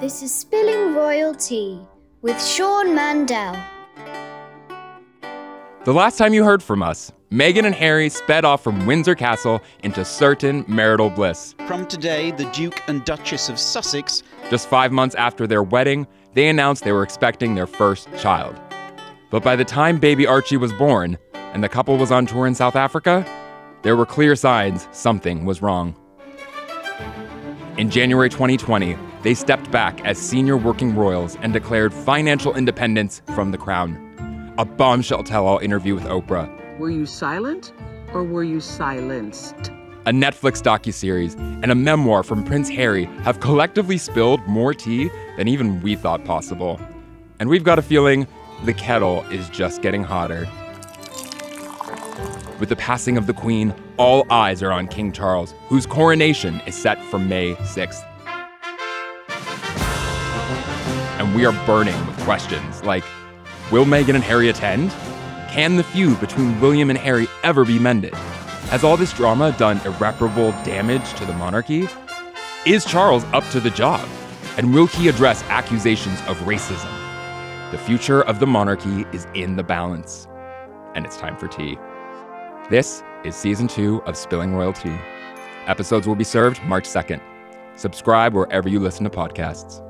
This is Spilling Royal Tea with Sean Mandell. The last time you heard from us, Meghan and Harry sped off from Windsor Castle into certain marital bliss. From today, the Duke and Duchess of Sussex Just five months after their wedding, they announced they were expecting their first child. But by the time baby Archie was born and the couple was on tour in South Africa, there were clear signs something was wrong. In January 2020, they stepped back as senior working royals and declared financial independence from the crown. A bombshell tell all interview with Oprah, Were you silent or were you silenced? a Netflix docuseries, and a memoir from Prince Harry have collectively spilled more tea than even we thought possible. And we've got a feeling the kettle is just getting hotter. With the passing of the Queen, all eyes are on King Charles, whose coronation is set for May 6th. And we are burning with questions like Will Meghan and Harry attend? Can the feud between William and Harry ever be mended? Has all this drama done irreparable damage to the monarchy? Is Charles up to the job? And will he address accusations of racism? The future of the monarchy is in the balance. And it's time for tea. This is season two of Spilling Royal Tea. Episodes will be served March 2nd. Subscribe wherever you listen to podcasts.